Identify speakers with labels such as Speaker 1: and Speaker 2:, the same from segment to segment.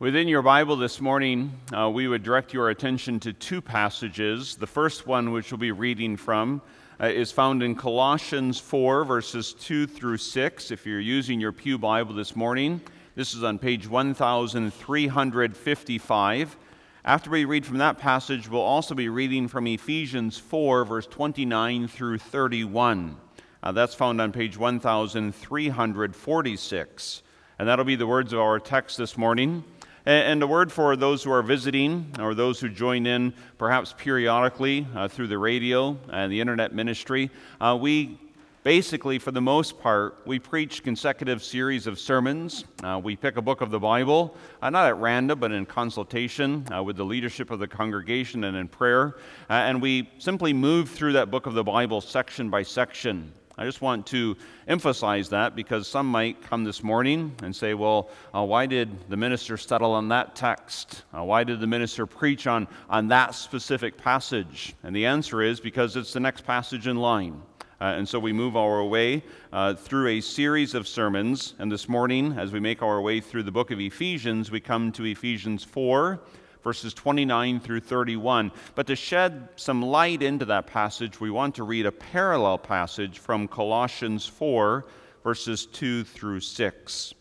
Speaker 1: Within your Bible this morning, uh, we would direct your attention to two passages. The first one, which we'll be reading from, uh, is found in Colossians 4, verses 2 through 6. If you're using your Pew Bible this morning, this is on page 1355. After we read from that passage, we'll also be reading from Ephesians 4, verse 29 through 31. Uh, that's found on page 1346. And that'll be the words of our text this morning. And a word for those who are visiting or those who join in perhaps periodically uh, through the radio and the internet ministry. Uh, we basically, for the most part, we preach consecutive series of sermons. Uh, we pick a book of the Bible, uh, not at random, but in consultation uh, with the leadership of the congregation and in prayer. Uh, and we simply move through that book of the Bible section by section. I just want to emphasize that because some might come this morning and say, well, uh, why did the minister settle on that text? Uh, why did the minister preach on, on that specific passage? And the answer is because it's the next passage in line. Uh, and so we move our way uh, through a series of sermons. And this morning, as we make our way through the book of Ephesians, we come to Ephesians 4 verses 29 through 31. But to shed some light into that passage, we want to read a parallel passage from Colossians 4, verses 2 through 6.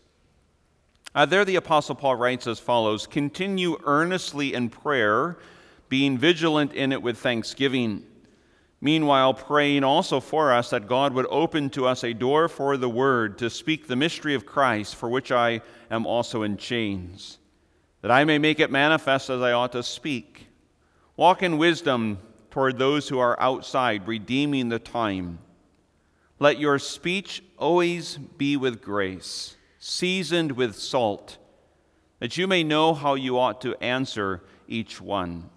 Speaker 1: Uh, there, the Apostle Paul writes as follows Continue earnestly in prayer, being vigilant in it with thanksgiving. Meanwhile, praying also for us that God would open to us a door for the word to speak the mystery of Christ, for which I am also in chains that I may make it manifest as I ought to speak. Walk in wisdom toward those who are outside, redeeming the time. Let your speech always be with grace, seasoned with salt, that you may know how you ought to answer each one.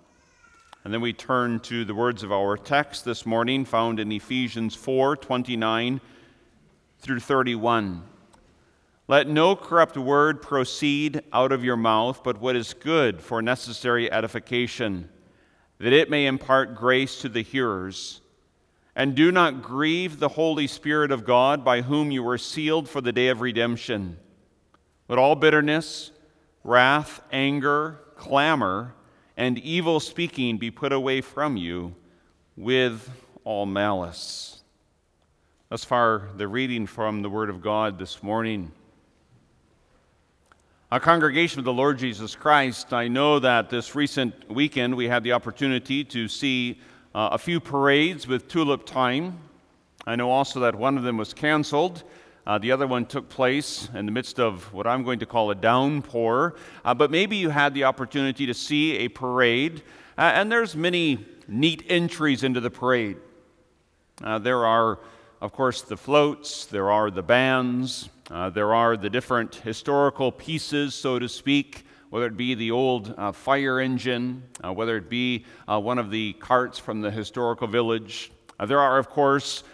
Speaker 1: And then we turn to the words of our text this morning, found in Ephesians 4 29 through 31. Let no corrupt word proceed out of your mouth, but what is good for necessary edification, that it may impart grace to the hearers. And do not grieve the Holy Spirit of God, by whom you were sealed for the day of redemption. Let all bitterness, wrath, anger, clamor, and evil speaking be put away from you with all malice. Thus far, the reading from the Word of God this morning. A congregation of the Lord Jesus Christ, I know that this recent weekend we had the opportunity to see uh, a few parades with tulip time. I know also that one of them was canceled. Uh, the other one took place in the midst of what I'm going to call a downpour. Uh, but maybe you had the opportunity to see a parade, uh, and there's many neat entries into the parade. Uh, there are, of course, the floats, there are the bands, uh, there are the different historical pieces, so to speak, whether it be the old uh, fire engine, uh, whether it be uh, one of the carts from the historical village. Uh, there are, of course,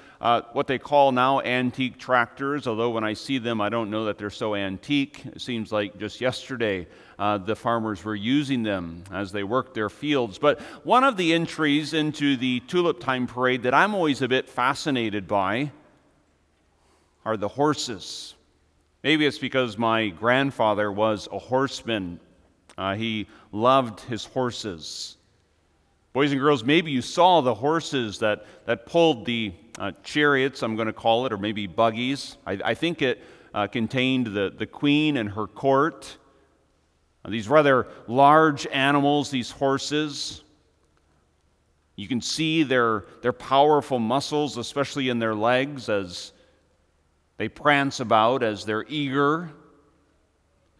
Speaker 1: what they call now antique tractors, although when I see them, I don't know that they're so antique. It seems like just yesterday the farmers were using them as they worked their fields. But one of the entries into the Tulip Time Parade that I'm always a bit fascinated by are the horses. Maybe it's because my grandfather was a horseman. Uh, he loved his horses. Boys and girls, maybe you saw the horses that, that pulled the uh, chariots, I'm going to call it, or maybe buggies. I, I think it uh, contained the, the queen and her court. Uh, these rather large animals, these horses. You can see their, their powerful muscles, especially in their legs, as they prance about as they're eager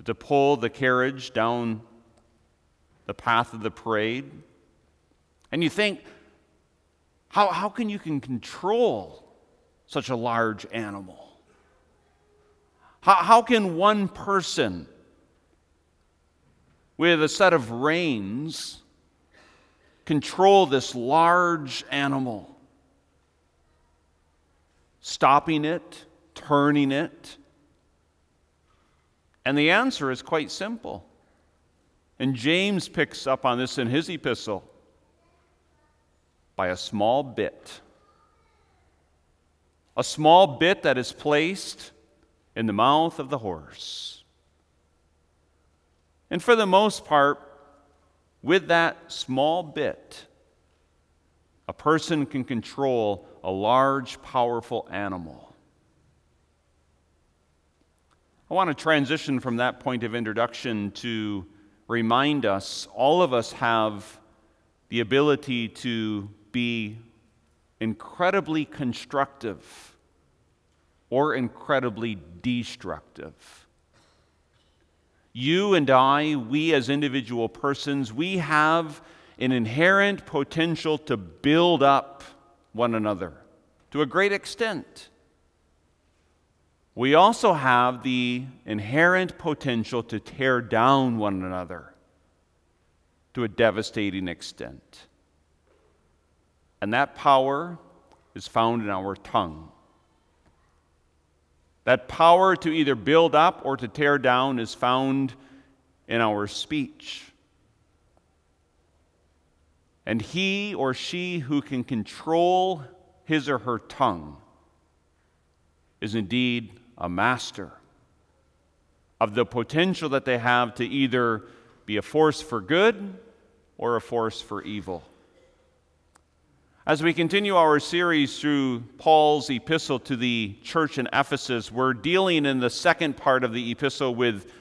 Speaker 1: to pull the carriage down the path of the parade. And you think, how, how can you can control such a large animal? How, how can one person with a set of reins control this large animal? Stopping it, turning it? And the answer is quite simple. And James picks up on this in his epistle by a small bit. A small bit that is placed in the mouth of the horse. And for the most part, with that small bit, a person can control a large, powerful animal. I want to transition from that point of introduction to remind us all of us have the ability to be incredibly constructive or incredibly destructive. You and I, we as individual persons, we have an inherent potential to build up one another to a great extent. We also have the inherent potential to tear down one another to a devastating extent. And that power is found in our tongue. That power to either build up or to tear down is found in our speech. And he or she who can control his or her tongue is indeed a master of the potential that they have to either be a force for good or a force for evil. As we continue our series through Paul's epistle to the church in Ephesus, we're dealing in the second part of the epistle with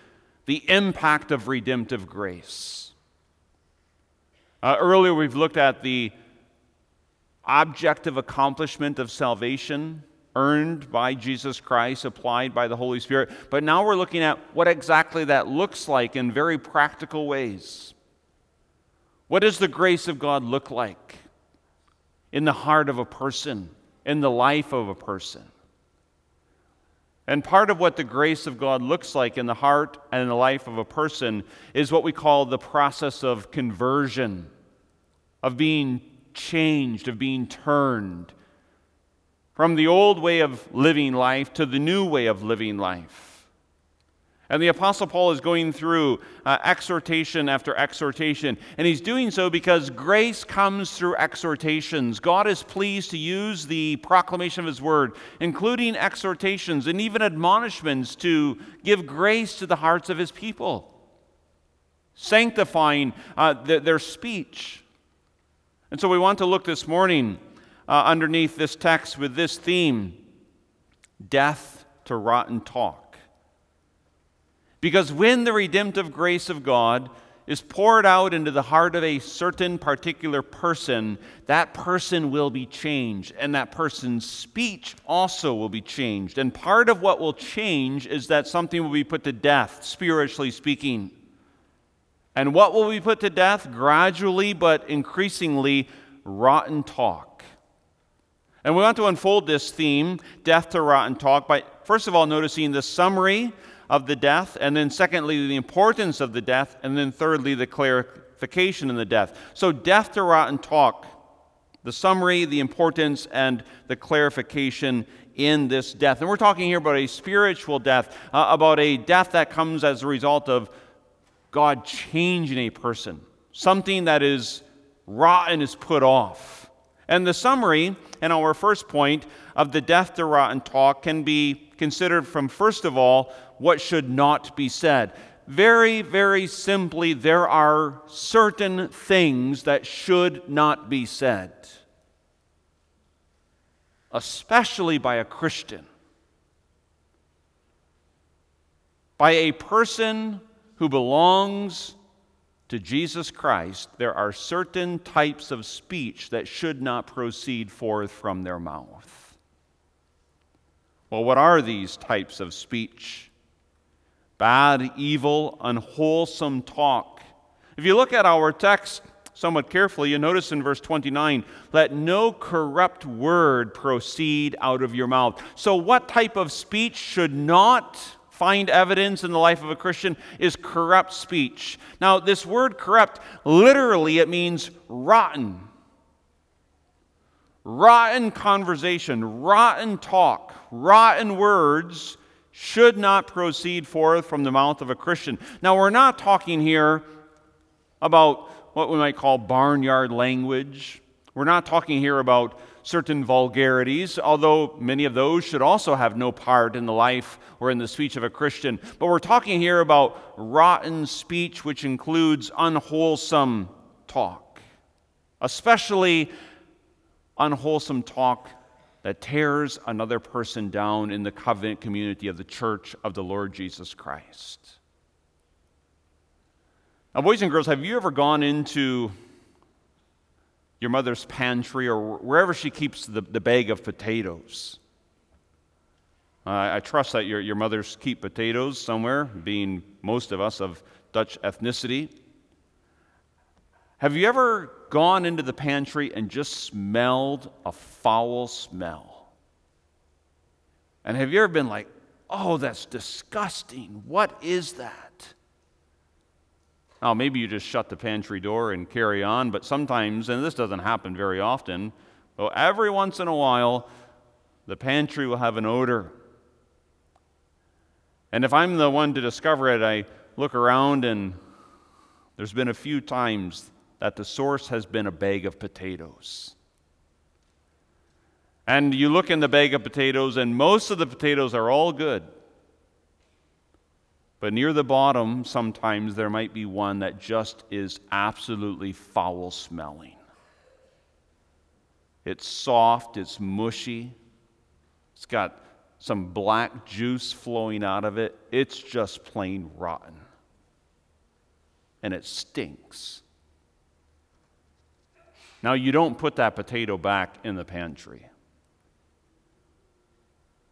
Speaker 1: the impact of redemptive grace. Uh, earlier, we've looked at the objective accomplishment of salvation earned by Jesus Christ, applied by the Holy Spirit. But now we're looking at what exactly that looks like in very practical ways. What does the grace of God look like? in the heart of a person, in the life of a person. And part of what the grace of God looks like in the heart and in the life of a person is what we call the process of conversion, of being changed, of being turned from the old way of living life to the new way of living life. And the Apostle Paul is going through uh, exhortation after exhortation. And he's doing so because grace comes through exhortations. God is pleased to use the proclamation of his word, including exhortations and even admonishments, to give grace to the hearts of his people, sanctifying uh, th- their speech. And so we want to look this morning uh, underneath this text with this theme death to rotten talk. Because when the redemptive grace of God is poured out into the heart of a certain particular person, that person will be changed, and that person's speech also will be changed. And part of what will change is that something will be put to death, spiritually speaking. And what will be put to death? Gradually, but increasingly, rotten talk. And we want to unfold this theme, death to rotten talk, by first of all noticing the summary of the death, and then secondly, the importance of the death, and then thirdly, the clarification in the death. So, death to rotten talk, the summary, the importance, and the clarification in this death. And we're talking here about a spiritual death, uh, about a death that comes as a result of God changing a person. Something that is rotten is put off. And the summary, and our first point, of the death to rotten talk can be considered from, first of all, what should not be said. Very, very simply, there are certain things that should not be said, especially by a Christian. By a person who belongs to Jesus Christ, there are certain types of speech that should not proceed forth from their mouth. Well, what are these types of speech? bad, evil, unwholesome talk. If you look at our text somewhat carefully, you notice in verse 29 let no corrupt word proceed out of your mouth. So, what type of speech should not find evidence in the life of a Christian is corrupt speech. Now, this word corrupt, literally, it means rotten. Rotten conversation, rotten talk, rotten words should not proceed forth from the mouth of a Christian. Now, we're not talking here about what we might call barnyard language. We're not talking here about certain vulgarities, although many of those should also have no part in the life or in the speech of a Christian. But we're talking here about rotten speech, which includes unwholesome talk, especially unwholesome talk that tears another person down in the covenant community of the church of the Lord Jesus Christ. Now, boys and girls, have you ever gone into your mother's pantry or wherever she keeps the, the bag of potatoes? Uh, I trust that your, your mothers keep potatoes somewhere, being most of us of Dutch ethnicity. Have you ever gone into the pantry and just smelled a foul smell? And have you ever been like, oh, that's disgusting? What is that? Now, maybe you just shut the pantry door and carry on, but sometimes, and this doesn't happen very often, but every once in a while, the pantry will have an odor. And if I'm the one to discover it, I look around and there's been a few times that the source has been a bag of potatoes. And you look in the bag of potatoes, and most of the potatoes are all good. But near the bottom, sometimes there might be one that just is absolutely foul smelling. It's soft, it's mushy, it's got some black juice flowing out of it. It's just plain rotten. And it stinks. Now, you don't put that potato back in the pantry.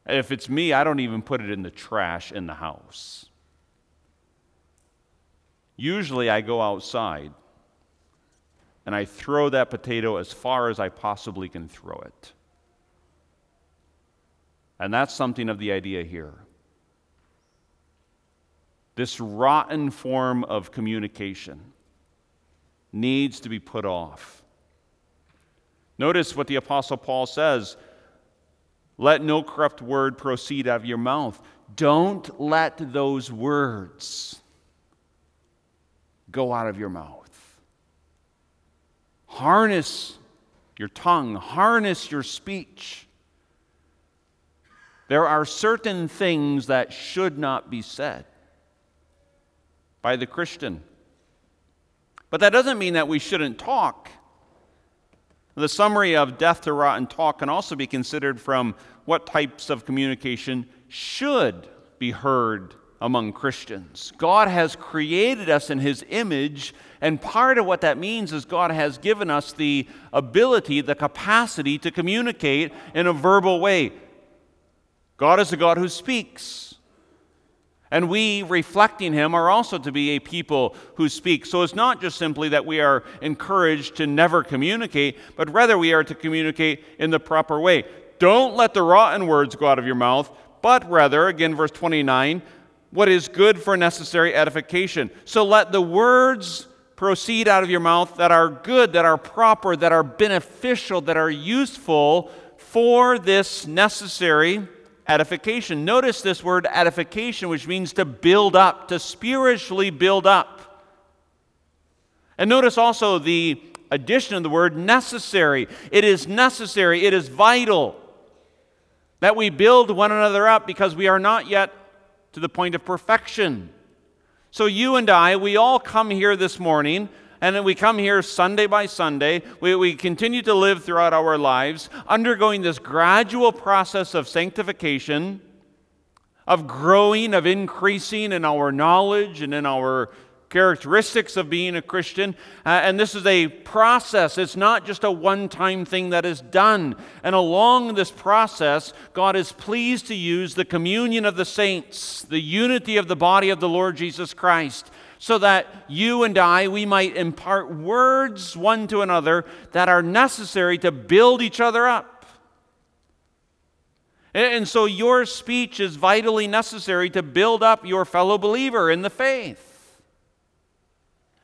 Speaker 1: If it's me, I don't even put it in the trash in the house. Usually I go outside and I throw that potato as far as I possibly can throw it. And that's something of the idea here. This rotten form of communication needs to be put off. Notice what the Apostle Paul says let no corrupt word proceed out of your mouth. Don't let those words go out of your mouth. Harness your tongue, harness your speech. There are certain things that should not be said by the Christian. But that doesn't mean that we shouldn't talk. The summary of death to rotten talk can also be considered from what types of communication should be heard among Christians. God has created us in His image, and part of what that means is God has given us the ability, the capacity to communicate in a verbal way. God is a God who speaks. And we, reflecting Him, are also to be a people who speak. So it's not just simply that we are encouraged to never communicate, but rather we are to communicate in the proper way. Don't let the rotten words go out of your mouth, but rather, again, verse 29, what is good for necessary edification. So let the words proceed out of your mouth that are good, that are proper, that are beneficial, that are useful for this necessary edification. Notice this word edification, which means to build up, to spiritually build up. And notice also the addition of the word necessary. It is necessary, it is vital that we build one another up because we are not yet to the point of perfection. So, you and I, we all come here this morning, and we come here Sunday by Sunday. We, we continue to live throughout our lives, undergoing this gradual process of sanctification, of growing, of increasing in our knowledge and in our characteristics of being a Christian. Uh, and this is a process, it's not just a one time thing that is done. And along this process, God is pleased to use the communion of the saints, the unity of the body of the Lord Jesus Christ. So that you and I, we might impart words one to another that are necessary to build each other up. And so your speech is vitally necessary to build up your fellow believer in the faith.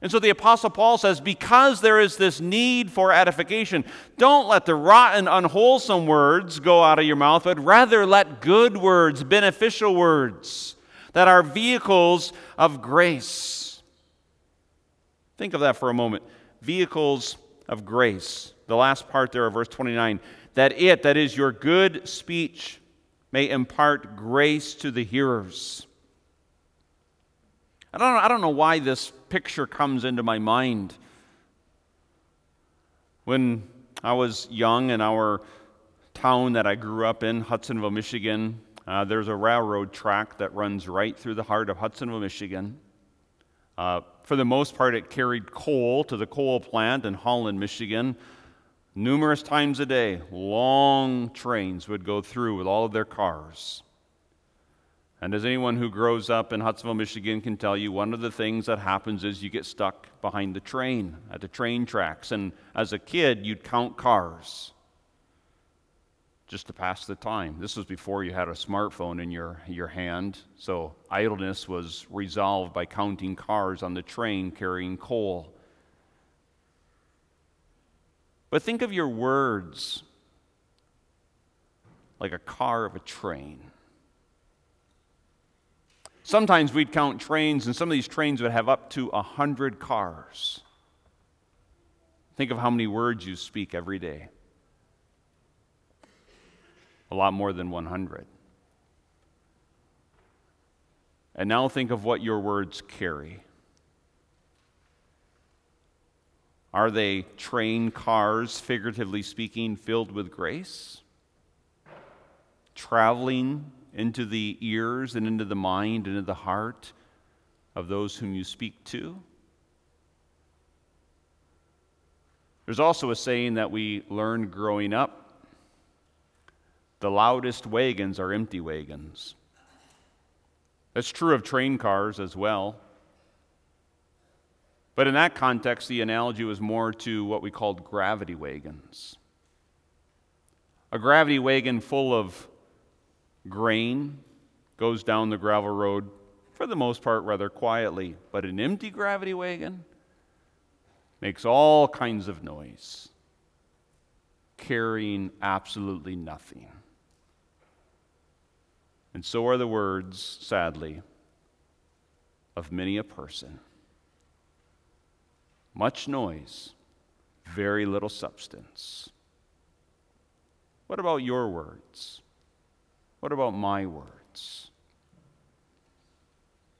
Speaker 1: And so the Apostle Paul says, because there is this need for edification, don't let the rotten, unwholesome words go out of your mouth, but rather let good words, beneficial words, that are vehicles of grace. Think of that for a moment. Vehicles of grace. the last part there of verse 29, that it, that is your good speech, may impart grace to the hearers. I don't, know, I don't know why this picture comes into my mind. When I was young in our town that I grew up in, Hudsonville, Michigan, uh, there's a railroad track that runs right through the heart of Hudsonville, Michigan. Uh, for the most part, it carried coal to the coal plant in Holland, Michigan. Numerous times a day, long trains would go through with all of their cars. And as anyone who grows up in Hudsonville, Michigan can tell you, one of the things that happens is you get stuck behind the train at the train tracks. And as a kid, you'd count cars just to pass the time. This was before you had a smartphone in your, your hand, so idleness was resolved by counting cars on the train carrying coal. But think of your words like a car of a train. Sometimes we'd count trains, and some of these trains would have up to a 100 cars. Think of how many words you speak every day. A lot more than 100. And now think of what your words carry. Are they train cars, figuratively speaking, filled with grace? Traveling into the ears and into the mind and into the heart of those whom you speak to. There's also a saying that we learned growing up the loudest wagons are empty wagons. That's true of train cars as well. But in that context, the analogy was more to what we called gravity wagons. A gravity wagon full of Grain goes down the gravel road, for the most part, rather quietly, but an empty gravity wagon makes all kinds of noise, carrying absolutely nothing. And so are the words, sadly, of many a person. Much noise, very little substance. What about your words? What about my words?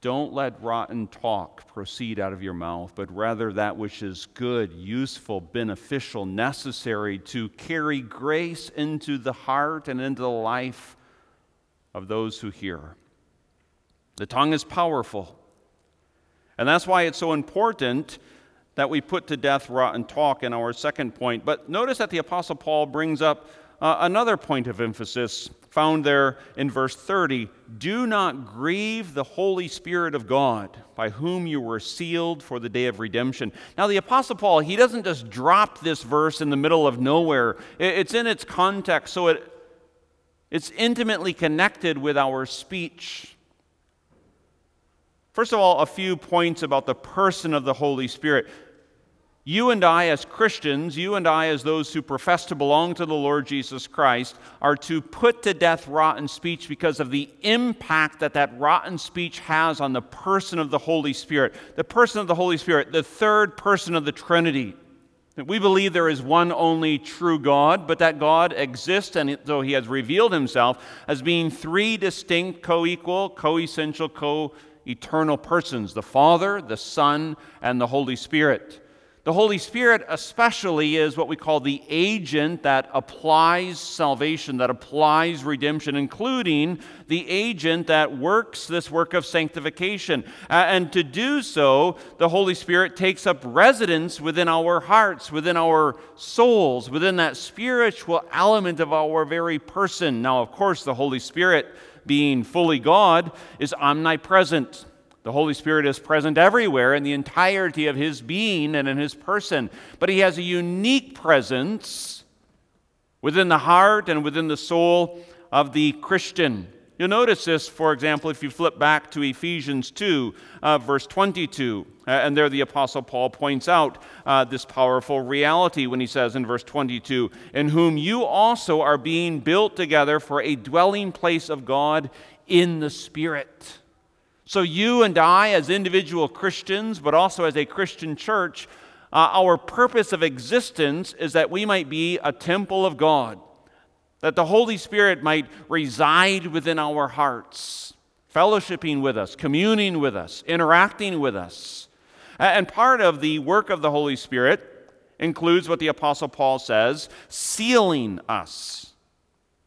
Speaker 1: Don't let rotten talk proceed out of your mouth, but rather that which is good, useful, beneficial, necessary to carry grace into the heart and into the life of those who hear. The tongue is powerful. And that's why it's so important that we put to death rotten talk in our second point. But notice that the Apostle Paul brings up uh, another point of emphasis found there in verse 30 Do not grieve the Holy Spirit of God, by whom you were sealed for the day of redemption. Now, the Apostle Paul, he doesn't just drop this verse in the middle of nowhere, it's in its context, so it, it's intimately connected with our speech. First of all, a few points about the person of the Holy Spirit. You and I, as Christians, you and I, as those who profess to belong to the Lord Jesus Christ, are to put to death rotten speech because of the impact that that rotten speech has on the person of the Holy Spirit. The person of the Holy Spirit, the third person of the Trinity. We believe there is one only true God, but that God exists, and so he has revealed himself as being three distinct, co equal, co essential, co eternal persons the Father, the Son, and the Holy Spirit. The Holy Spirit, especially, is what we call the agent that applies salvation, that applies redemption, including the agent that works this work of sanctification. and to do so, the Holy Spirit takes up residence within our hearts, within our souls, within that spiritual element of our very person. Now, of course, the Holy Spirit, being fully God, is omnipresent. The Holy Spirit is present everywhere in the entirety of his being and in his person, but he has a unique presence within the heart and within the soul of the Christian. You'll notice this, for example, if you flip back to Ephesians 2, uh, verse 22. Uh, and there the Apostle Paul points out uh, this powerful reality when he says in verse 22 In whom you also are being built together for a dwelling place of God in the Spirit. So, you and I, as individual Christians, but also as a Christian church, uh, our purpose of existence is that we might be a temple of God, that the Holy Spirit might reside within our hearts, fellowshipping with us, communing with us, interacting with us. And part of the work of the Holy Spirit includes what the Apostle Paul says sealing us.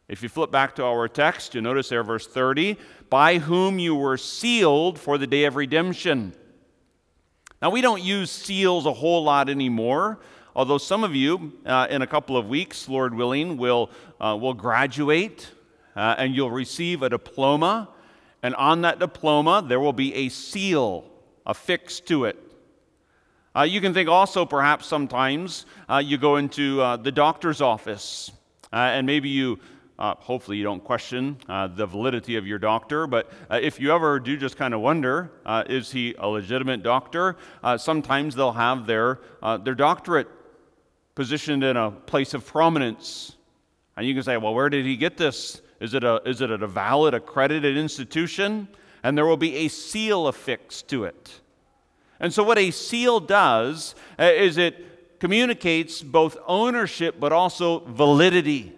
Speaker 1: If you flip back to our text, you notice there, verse 30, by whom you were sealed for the day of redemption. Now, we don't use seals a whole lot anymore, although some of you, uh, in a couple of weeks, Lord willing, will, uh, will graduate uh, and you'll receive a diploma. And on that diploma, there will be a seal affixed to it. Uh, you can think also, perhaps, sometimes uh, you go into uh, the doctor's office and maybe you uh, hopefully, you don't question uh, the validity of your doctor, but uh, if you ever do just kind of wonder, uh, is he a legitimate doctor? Uh, sometimes they'll have their, uh, their doctorate positioned in a place of prominence. And you can say, well, where did he get this? Is it, a, is it at a valid, accredited institution? And there will be a seal affixed to it. And so, what a seal does is it communicates both ownership but also validity.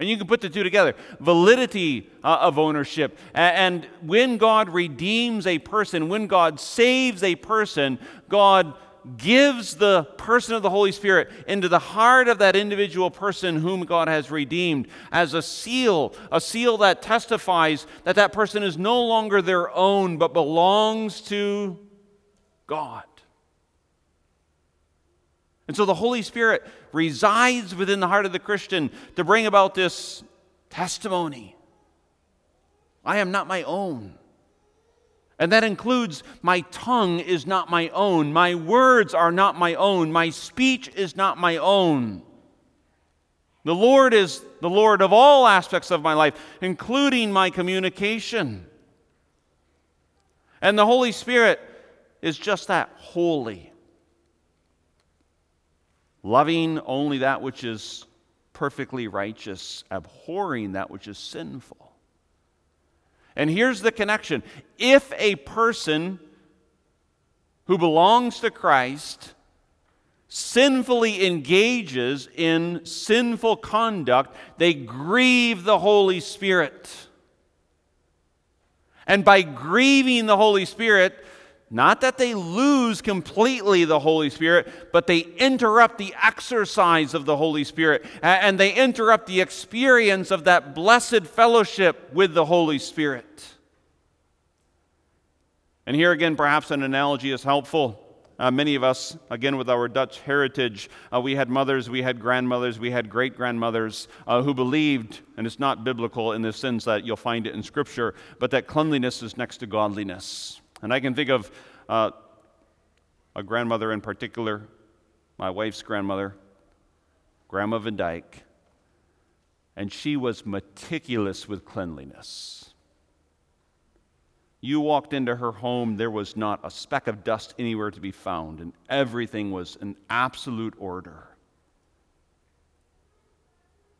Speaker 1: And you can put the two together validity uh, of ownership. And when God redeems a person, when God saves a person, God gives the person of the Holy Spirit into the heart of that individual person whom God has redeemed as a seal, a seal that testifies that that person is no longer their own but belongs to God. And so the Holy Spirit resides within the heart of the Christian to bring about this testimony. I am not my own. And that includes my tongue is not my own, my words are not my own, my speech is not my own. The Lord is the Lord of all aspects of my life, including my communication. And the Holy Spirit is just that holy loving only that which is perfectly righteous, abhorring that which is sinful. And here's the connection if a person who belongs to Christ sinfully engages in sinful conduct, they grieve the Holy Spirit. And by grieving the Holy Spirit, not that they lose completely the Holy Spirit, but they interrupt the exercise of the Holy Spirit and they interrupt the experience of that blessed fellowship with the Holy Spirit. And here again, perhaps an analogy is helpful. Uh, many of us, again, with our Dutch heritage, uh, we had mothers, we had grandmothers, we had great grandmothers uh, who believed, and it's not biblical in the sense that you'll find it in Scripture, but that cleanliness is next to godliness. And I can think of uh, a grandmother in particular, my wife's grandmother, Grandma Van Dyke, and she was meticulous with cleanliness. You walked into her home, there was not a speck of dust anywhere to be found, and everything was in absolute order.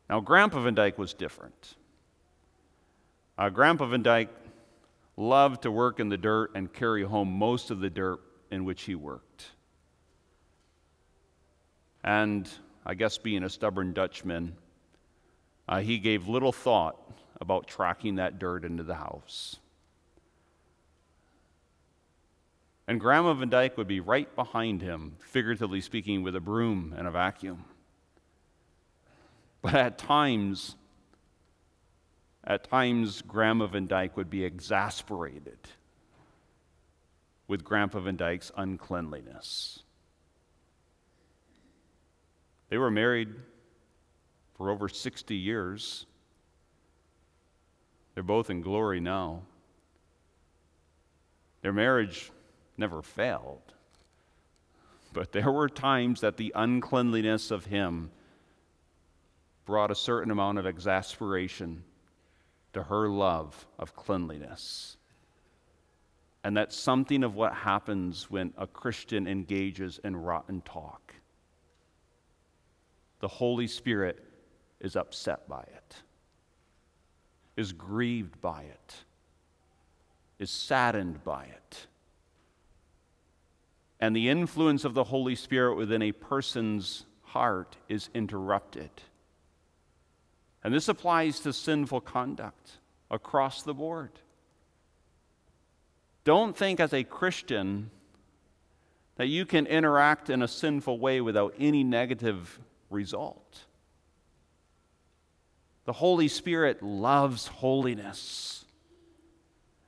Speaker 1: Now, Grandpa Van Dyke was different. Uh, Grandpa Van Dyke loved to work in the dirt and carry home most of the dirt in which he worked. And I guess being a stubborn Dutchman, uh, he gave little thought about tracking that dirt into the house. And Grandma Van Dyke would be right behind him, figuratively speaking, with a broom and a vacuum. But at times, at times, Grandma Van Dyke would be exasperated with Grandpa Van Dyke's uncleanliness. They were married for over 60 years. They're both in glory now. Their marriage never failed. But there were times that the uncleanliness of him brought a certain amount of exasperation to her love of cleanliness. And that's something of what happens when a Christian engages in rotten talk. The Holy Spirit is upset by it, is grieved by it, is saddened by it. and the influence of the Holy Spirit within a person's heart is interrupted. And this applies to sinful conduct across the board. Don't think as a Christian that you can interact in a sinful way without any negative result. The Holy Spirit loves holiness.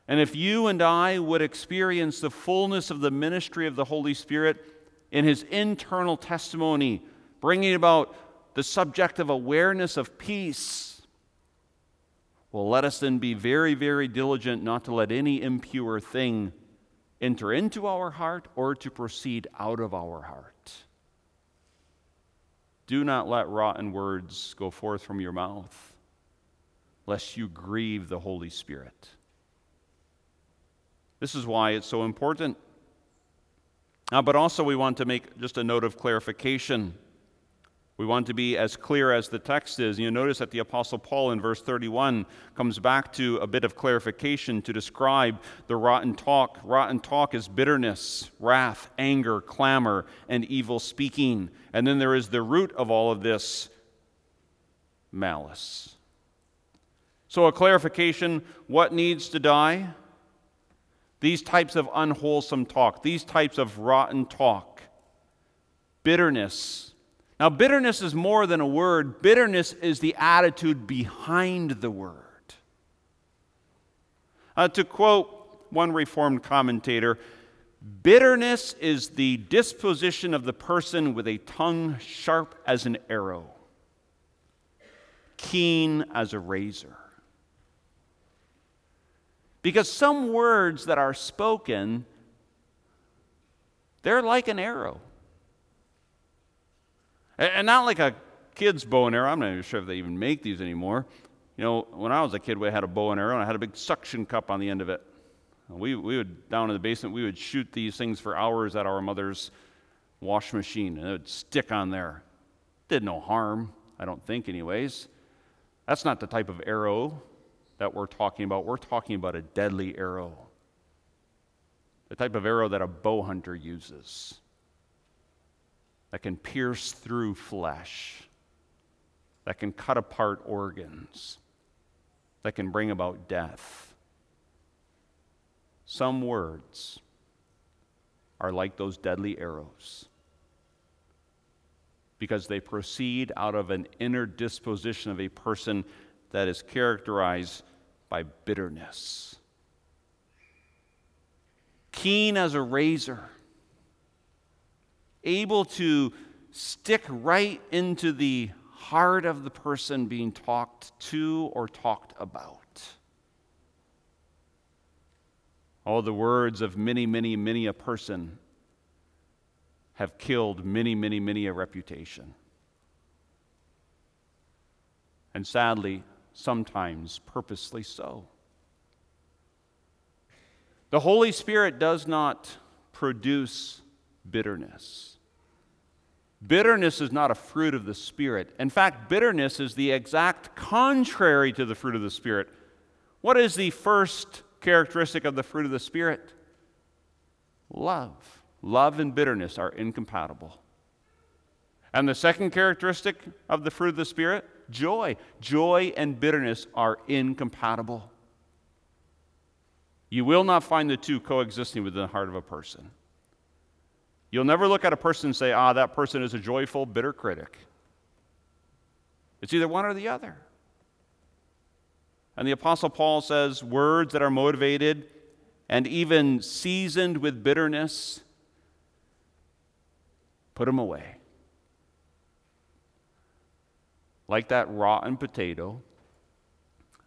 Speaker 1: And if you and I would experience the fullness of the ministry of the Holy Spirit in his internal testimony, bringing about the subjective awareness of peace, well, let us then be very, very diligent not to let any impure thing enter into our heart or to proceed out of our heart. Do not let rotten words go forth from your mouth, lest you grieve the Holy Spirit. This is why it's so important. Uh, but also, we want to make just a note of clarification. We want to be as clear as the text is. You notice that the Apostle Paul in verse 31 comes back to a bit of clarification to describe the rotten talk. Rotten talk is bitterness, wrath, anger, clamor, and evil speaking. And then there is the root of all of this malice. So, a clarification what needs to die? These types of unwholesome talk, these types of rotten talk, bitterness. Now, bitterness is more than a word, bitterness is the attitude behind the word. Uh, to quote one Reformed commentator, bitterness is the disposition of the person with a tongue sharp as an arrow, keen as a razor. Because some words that are spoken, they're like an arrow. And not like a kid's bow and arrow. I'm not even sure if they even make these anymore. You know, when I was a kid, we had a bow and arrow, and I had a big suction cup on the end of it. We, we would, down in the basement, we would shoot these things for hours at our mother's wash machine, and it would stick on there. Did no harm, I don't think, anyways. That's not the type of arrow that we're talking about. We're talking about a deadly arrow, the type of arrow that a bow hunter uses that can pierce through flesh, that can cut apart organs, that can bring about death. Some words are like those deadly arrows because they proceed out of an inner disposition of a person that is characterized by bitterness. Keen as a razor, able to stick right into the heart of the person being talked to or talked about. All the words of many, many, many a person have killed many, many, many a reputation. And sadly, sometimes purposely so. The Holy Spirit does not produce bitterness. Bitterness is not a fruit of the Spirit. In fact, bitterness is the exact contrary to the fruit of the Spirit. What is the first characteristic of the fruit of the Spirit? Love. Love and bitterness are incompatible. And the second characteristic of the fruit of the Spirit? Joy. Joy and bitterness are incompatible. You will not find the two coexisting within the heart of a person. You'll never look at a person and say, ah, that person is a joyful, bitter critic. It's either one or the other. And the Apostle Paul says words that are motivated and even seasoned with bitterness, put them away. Like that rotten potato,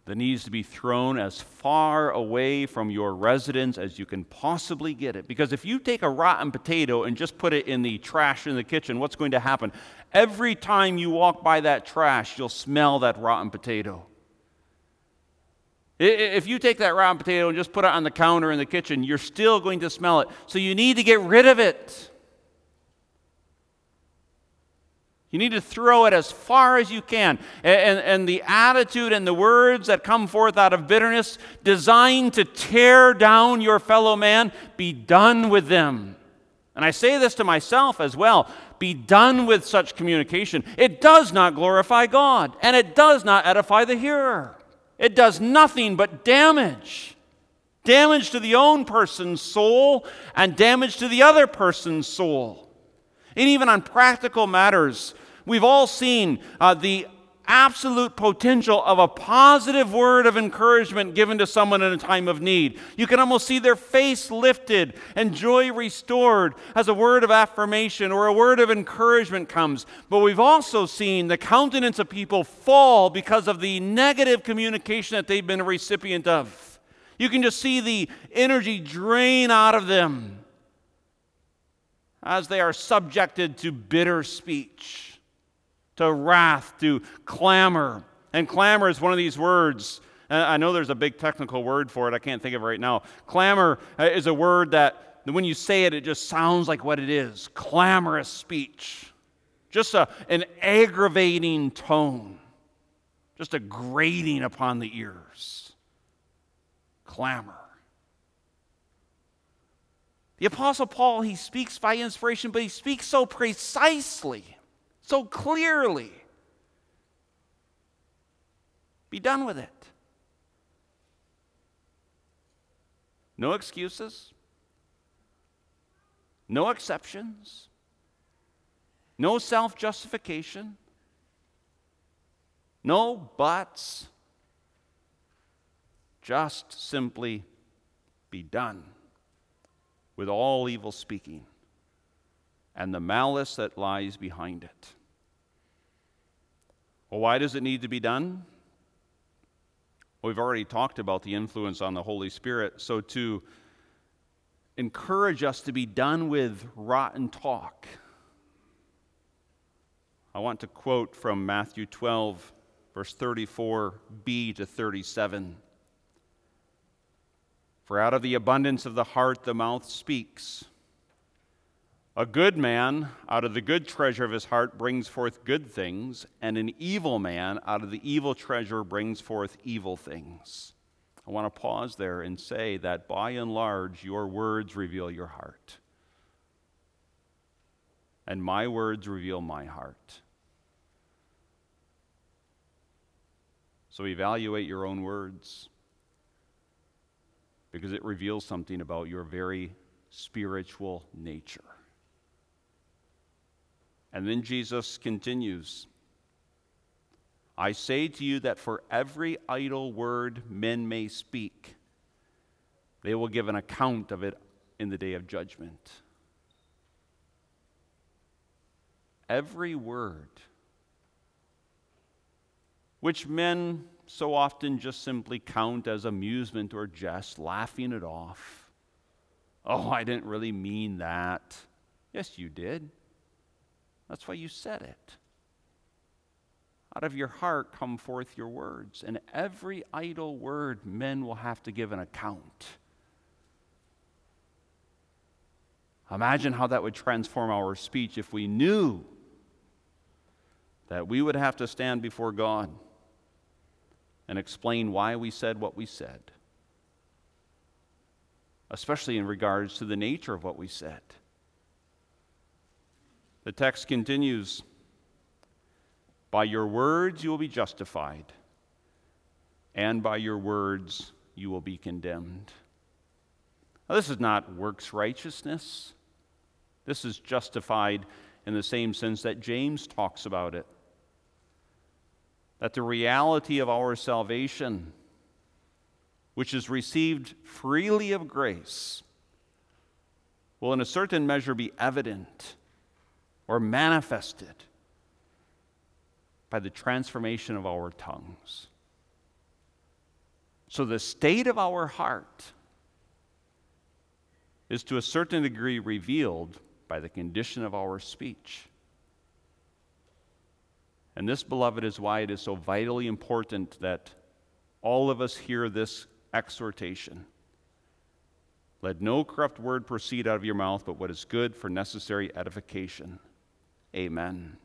Speaker 1: that needs to be thrown as far away from your residence as you can possibly get it. Because if you take a rotten potato and just put it in the trash in the kitchen, what's going to happen? Every time you walk by that trash, you'll smell that rotten potato. If you take that rotten potato and just put it on the counter in the kitchen, you're still going to smell it. So you need to get rid of it. You need to throw it as far as you can. And, and, the attitude and the words that come forth out of bitterness, designed to tear down your fellow man, be done with them. And I say this to myself as well be done with such communication. It does not glorify God, and it does not edify the hearer. It does nothing but damage damage to the own person's soul and damage to the other person's soul. And even on practical matters, we've all seen uh, the absolute potential of a positive word of encouragement given to someone in a time of need. You can almost see their face lifted and joy restored as a word of affirmation or a word of encouragement comes. But we've also seen the countenance of people fall because of the negative communication that they've been a recipient of. You can just see the energy drain out of them as they are subjected to bitter speech to wrath, to clamor. And clamor is one of these words. I know there's a big technical word for it. I can't think of it right now. Clamor uh, is a word that when you say it, it just sounds like what it is clamorous speech. Just a, an aggravating tone, just a grating upon the ears. Clamor. The Apostle Paul, he speaks by inspiration, but he speaks so precisely so clearly. Be done with it. No excuses, no exceptions, no self justification, no buts. Just simply be done with all evil speaking and the malice that lies behind it. Well, why does it need to be done? we've already talked about the influence on the Holy Spirit. So, to encourage us to be done with rotten talk, I want to quote from Matthew 12, verse 34b to 37. For out of the abundance of the heart the mouth speaks. A good man out of the good treasure of his heart brings forth good things, and an evil man out of the evil treasure brings forth evil things. I want to pause there and say that by and large, your words reveal your heart. And my words reveal my heart. So evaluate your own words because it reveals something about your very spiritual nature. And then Jesus continues I say to you that for every idle word men may speak, they will give an account of it in the day of judgment. Every word, which men so often just simply count as amusement or jest, laughing it off. Oh, I didn't really mean that. Yes, you did. That's why you said it. Out of your heart come forth your words, and every idle word men will have to give an account. Imagine how that would transform our speech if we knew that we would have to stand before God and explain why we said what we said, especially in regards to the nature of what we said. The text continues By your words you will be justified, and by your words you will be condemned. Now, this is not works righteousness. This is justified in the same sense that James talks about it. That the reality of our salvation, which is received freely of grace, will in a certain measure be evident or manifested by the transformation of our tongues. So, the state of our heart is to a certain degree revealed by the condition of our speech. And this, beloved, is why it is so vitally important that all of us hear this exhortation. Let no corrupt word proceed out of your mouth, but what is good for necessary edification Amen.